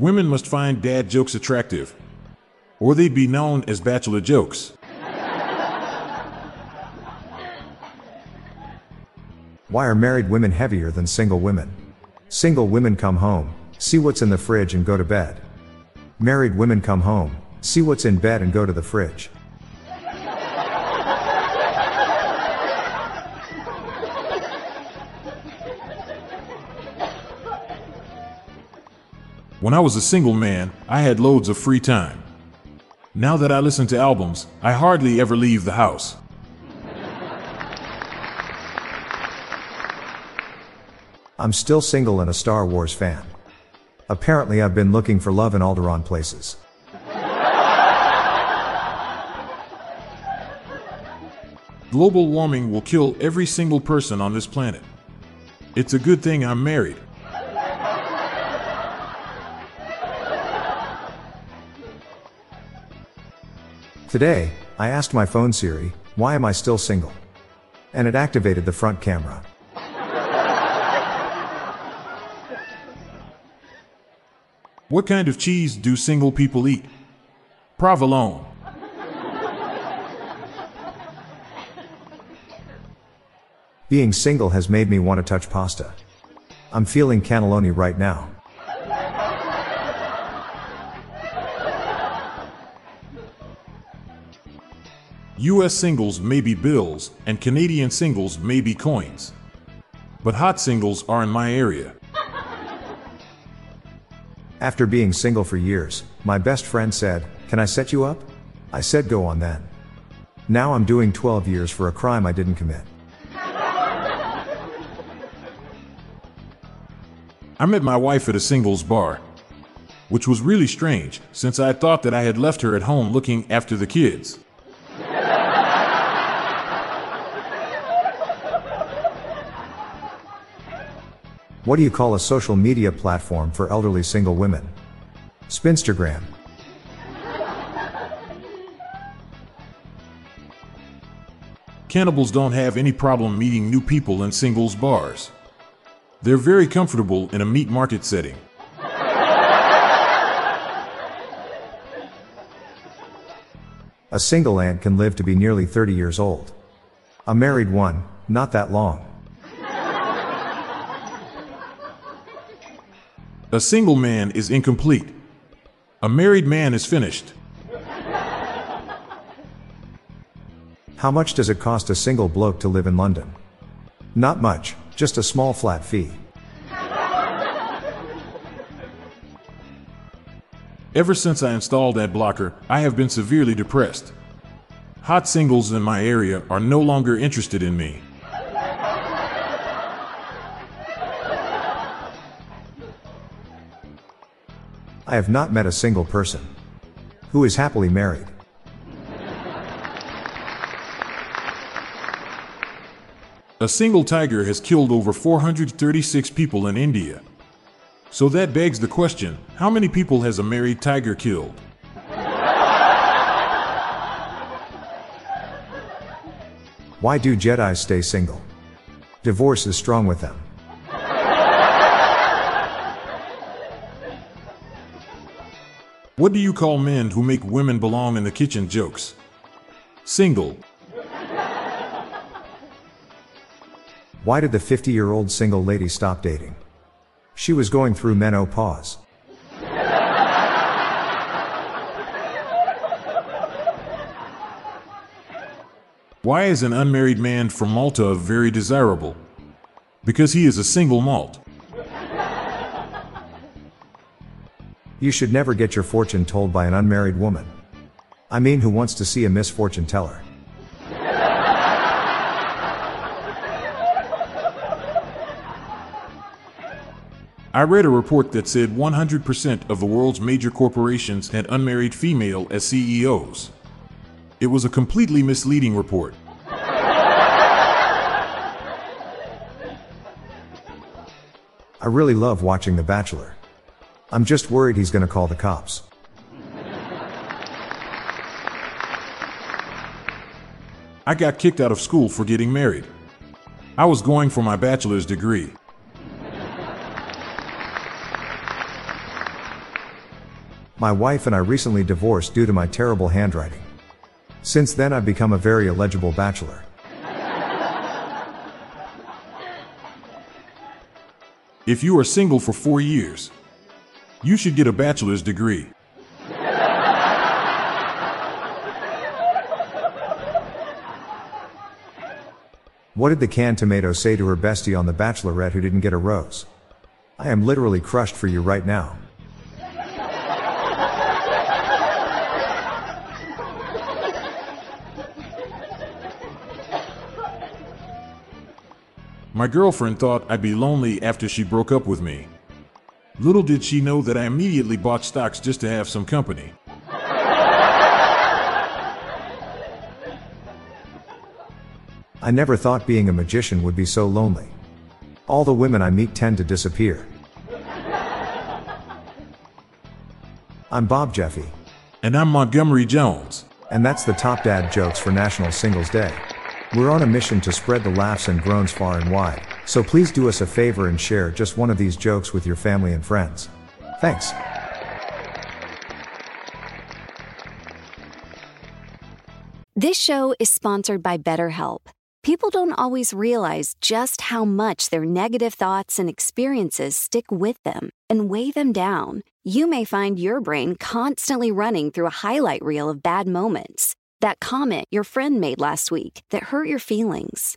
Women must find dad jokes attractive, or they'd be known as bachelor jokes. Why are married women heavier than single women? Single women come home, see what's in the fridge and go to bed. Married women come home, see what's in bed and go to the fridge. When I was a single man, I had loads of free time. Now that I listen to albums, I hardly ever leave the house. I'm still single and a Star Wars fan. Apparently, I've been looking for love in Alderaan places. Global warming will kill every single person on this planet. It's a good thing I'm married. Today, I asked my phone Siri, why am I still single? And it activated the front camera. What kind of cheese do single people eat? Provolone. Being single has made me want to touch pasta. I'm feeling cannelloni right now. US singles may be bills, and Canadian singles may be coins. But hot singles are in my area. After being single for years, my best friend said, Can I set you up? I said, Go on then. Now I'm doing 12 years for a crime I didn't commit. I met my wife at a singles bar, which was really strange since I thought that I had left her at home looking after the kids. What do you call a social media platform for elderly single women? Spinstergram. Cannibals don't have any problem meeting new people in singles bars. They're very comfortable in a meat market setting. A single ant can live to be nearly 30 years old. A married one, not that long. A single man is incomplete. A married man is finished. How much does it cost a single bloke to live in London? Not much, just a small flat fee. Ever since I installed that blocker, I have been severely depressed. Hot singles in my area are no longer interested in me. I have not met a single person who is happily married. A single tiger has killed over 436 people in India. So that begs the question how many people has a married tiger killed? Why do Jedi stay single? Divorce is strong with them. What do you call men who make women belong in the kitchen jokes? Single. Why did the 50 year old single lady stop dating? She was going through menopause. Why is an unmarried man from Malta very desirable? Because he is a single malt. You should never get your fortune told by an unmarried woman. I mean, who wants to see a misfortune teller? I read a report that said 100% of the world's major corporations had unmarried female as CEOs. It was a completely misleading report. I really love watching The Bachelor. I'm just worried he's gonna call the cops. I got kicked out of school for getting married. I was going for my bachelor's degree. My wife and I recently divorced due to my terrible handwriting. Since then, I've become a very illegible bachelor. If you are single for four years, you should get a bachelor's degree. What did the canned tomato say to her bestie on The Bachelorette who didn't get a rose? I am literally crushed for you right now. My girlfriend thought I'd be lonely after she broke up with me. Little did she know that I immediately bought stocks just to have some company. I never thought being a magician would be so lonely. All the women I meet tend to disappear. I'm Bob Jeffy, And I'm Montgomery Jones. and that's the top dad jokes for National Singles Day. We're on a mission to spread the laughs and groans far and wide, so please do us a favor and share just one of these jokes with your family and friends. Thanks. This show is sponsored by BetterHelp. People don't always realize just how much their negative thoughts and experiences stick with them and weigh them down. You may find your brain constantly running through a highlight reel of bad moments. That comment your friend made last week that hurt your feelings,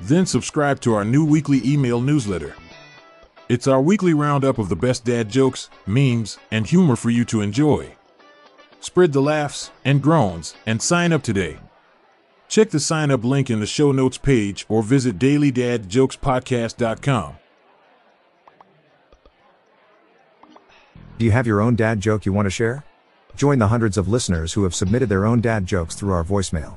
Then subscribe to our new weekly email newsletter. It's our weekly roundup of the best dad jokes, memes, and humor for you to enjoy. Spread the laughs and groans and sign up today. Check the sign up link in the show notes page or visit dailydadjokespodcast.com. Do you have your own dad joke you want to share? Join the hundreds of listeners who have submitted their own dad jokes through our voicemail.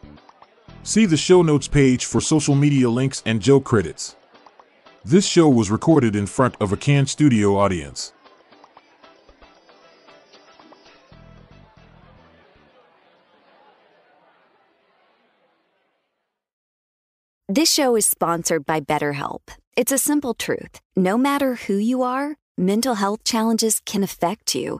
See the show notes page for social media links and joke credits. This show was recorded in front of a canned studio audience. This show is sponsored by BetterHelp. It's a simple truth. No matter who you are, mental health challenges can affect you,